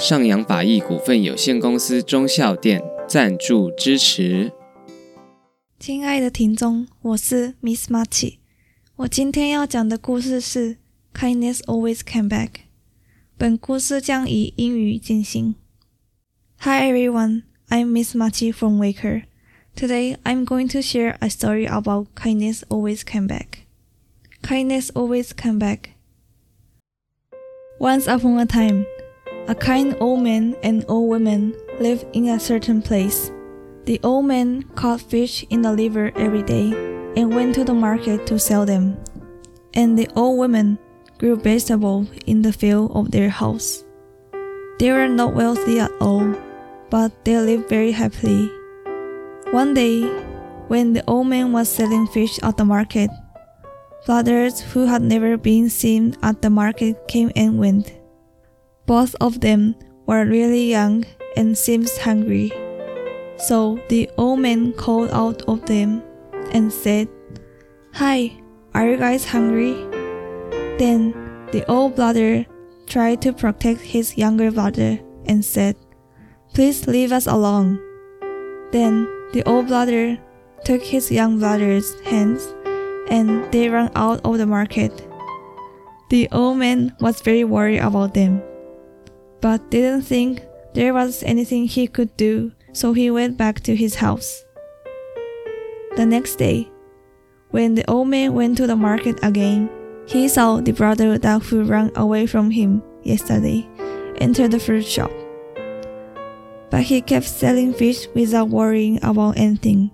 尚洋发艺股份有限公司忠孝店赞助支持。亲爱的听众，我是 Miss Machi，我今天要讲的故事是《Kindness Always Come Back》。本故事将以英语进行。Hi everyone, I'm Miss Machi from Waker. Today I'm going to share a story about kindness always come back. Kindness always come back. Once upon a time, a kind old man and old woman lived in a certain place. The old man caught fish in the river every day and went to the market to sell them. And the old woman grew vegetables in the field of their house. They were not wealthy at all, but they lived very happily. One day, when the old man was selling fish at the market, Brothers who had never been seen at the market came and went. Both of them were really young and seemed hungry. So the old man called out of them and said, Hi, are you guys hungry? Then the old brother tried to protect his younger brother and said, Please leave us alone. Then the old brother took his young brother's hands and they ran out of the market. The old man was very worried about them, but didn't think there was anything he could do, so he went back to his house. The next day, when the old man went to the market again, he saw the brother that who ran away from him yesterday enter the fruit shop. But he kept selling fish without worrying about anything.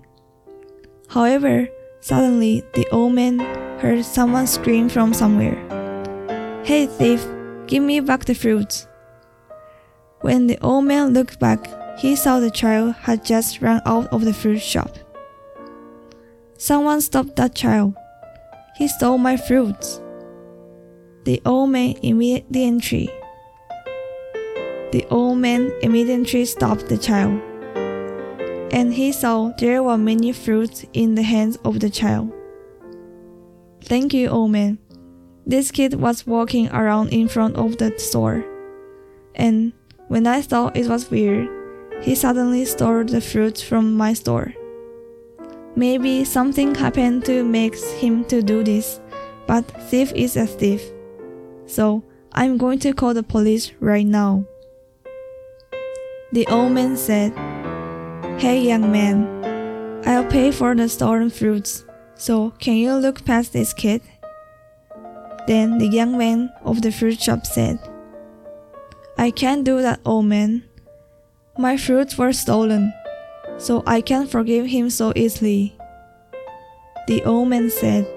However, Suddenly, the old man heard someone scream from somewhere. Hey, thief, give me back the fruits. When the old man looked back, he saw the child had just run out of the fruit shop. Someone stopped that child. He stole my fruits. The old man immediately the old man immediately stopped the child and he saw there were many fruits in the hands of the child. Thank you, old man. This kid was walking around in front of the store, and when I thought it was weird, he suddenly stole the fruits from my store. Maybe something happened to make him to do this, but thief is a thief. So I'm going to call the police right now. The old man said, Hey, young man, I'll pay for the stolen fruits, so can you look past this kid? Then the young man of the fruit shop said, I can't do that, old man. My fruits were stolen, so I can't forgive him so easily. The old man said,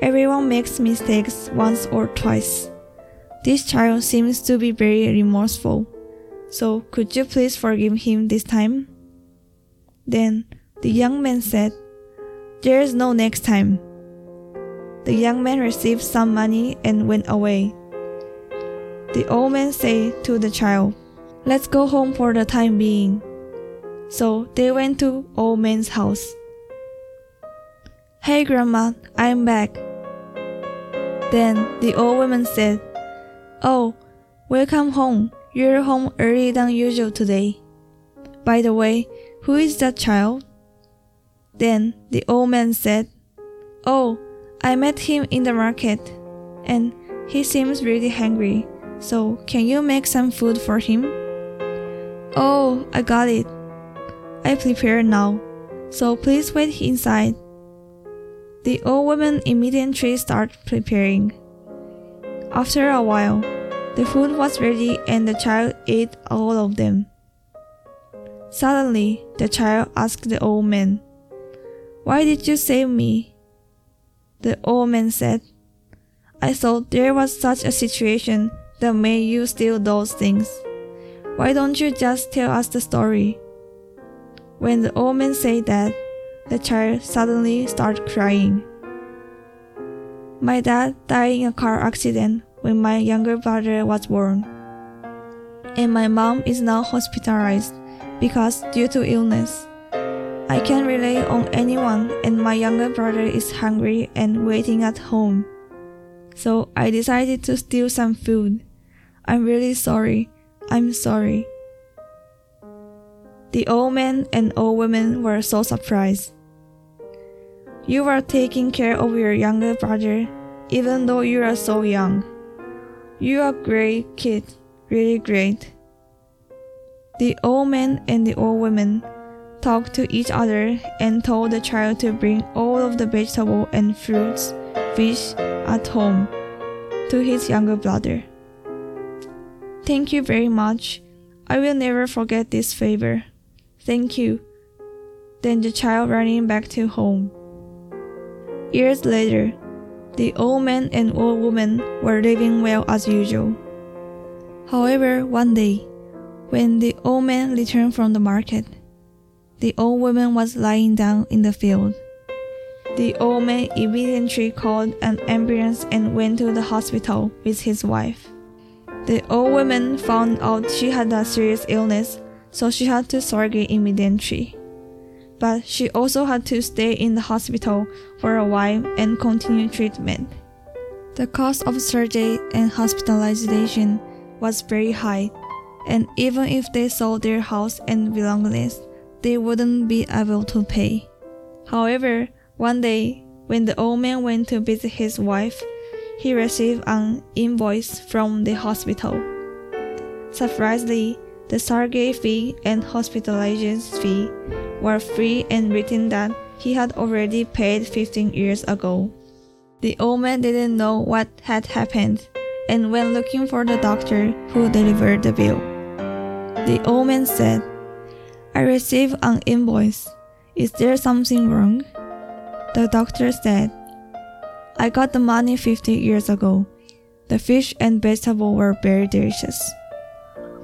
Everyone makes mistakes once or twice. This child seems to be very remorseful. So could you please forgive him this time? Then the young man said, There is no next time. The young man received some money and went away. The old man said to the child, Let's go home for the time being. So they went to old man's house. Hey grandma, I'm back. Then the old woman said, Oh, welcome home. You're home earlier than usual today. By the way, who is that child? Then the old man said, Oh, I met him in the market, and he seems really hungry, so can you make some food for him? Oh, I got it. I prepare now, so please wait inside. The old woman immediately started preparing. After a while, the food was ready and the child ate all of them. Suddenly, the child asked the old man, Why did you save me? The old man said, I thought there was such a situation that made you steal those things. Why don't you just tell us the story? When the old man said that, the child suddenly started crying. My dad died in a car accident when my younger brother was born. And my mom is now hospitalized because due to illness. I can't rely on anyone and my younger brother is hungry and waiting at home. So I decided to steal some food. I'm really sorry. I'm sorry. The old man and old woman were so surprised. You are taking care of your younger brother, even though you are so young. You are great kid, really great. The old man and the old woman talked to each other and told the child to bring all of the vegetable and fruits, fish at home to his younger brother. Thank you very much. I will never forget this favor. Thank you. Then the child running back to home. Years later, the old man and old woman were living well as usual. However, one day, when the old man returned from the market, the old woman was lying down in the field. The old man immediately called an ambulance and went to the hospital with his wife. The old woman found out she had a serious illness, so she had to surgery immediately but she also had to stay in the hospital for a while and continue treatment. The cost of surgery and hospitalization was very high, and even if they sold their house and belongings, they wouldn't be able to pay. However, one day, when the old man went to visit his wife, he received an invoice from the hospital. Surprisingly, the surgery fee and hospitalization fee were free and written that he had already paid 15 years ago. The old man didn't know what had happened and went looking for the doctor who delivered the bill. The old man said, I received an invoice. Is there something wrong? The doctor said, I got the money 50 years ago. The fish and vegetable were very delicious.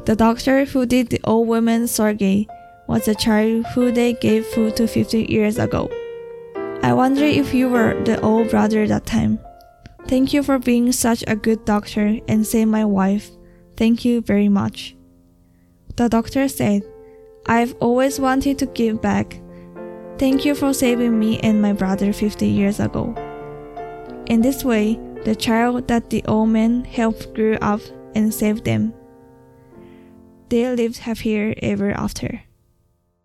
The doctor who did the old woman's surgery was the child who they gave food to 50 years ago. I wonder if you were the old brother that time. Thank you for being such a good doctor and saving my wife. Thank you very much. The doctor said, I've always wanted to give back. Thank you for saving me and my brother 50 years ago. In this way, the child that the old man helped grew up and saved them. They lived happier ever after.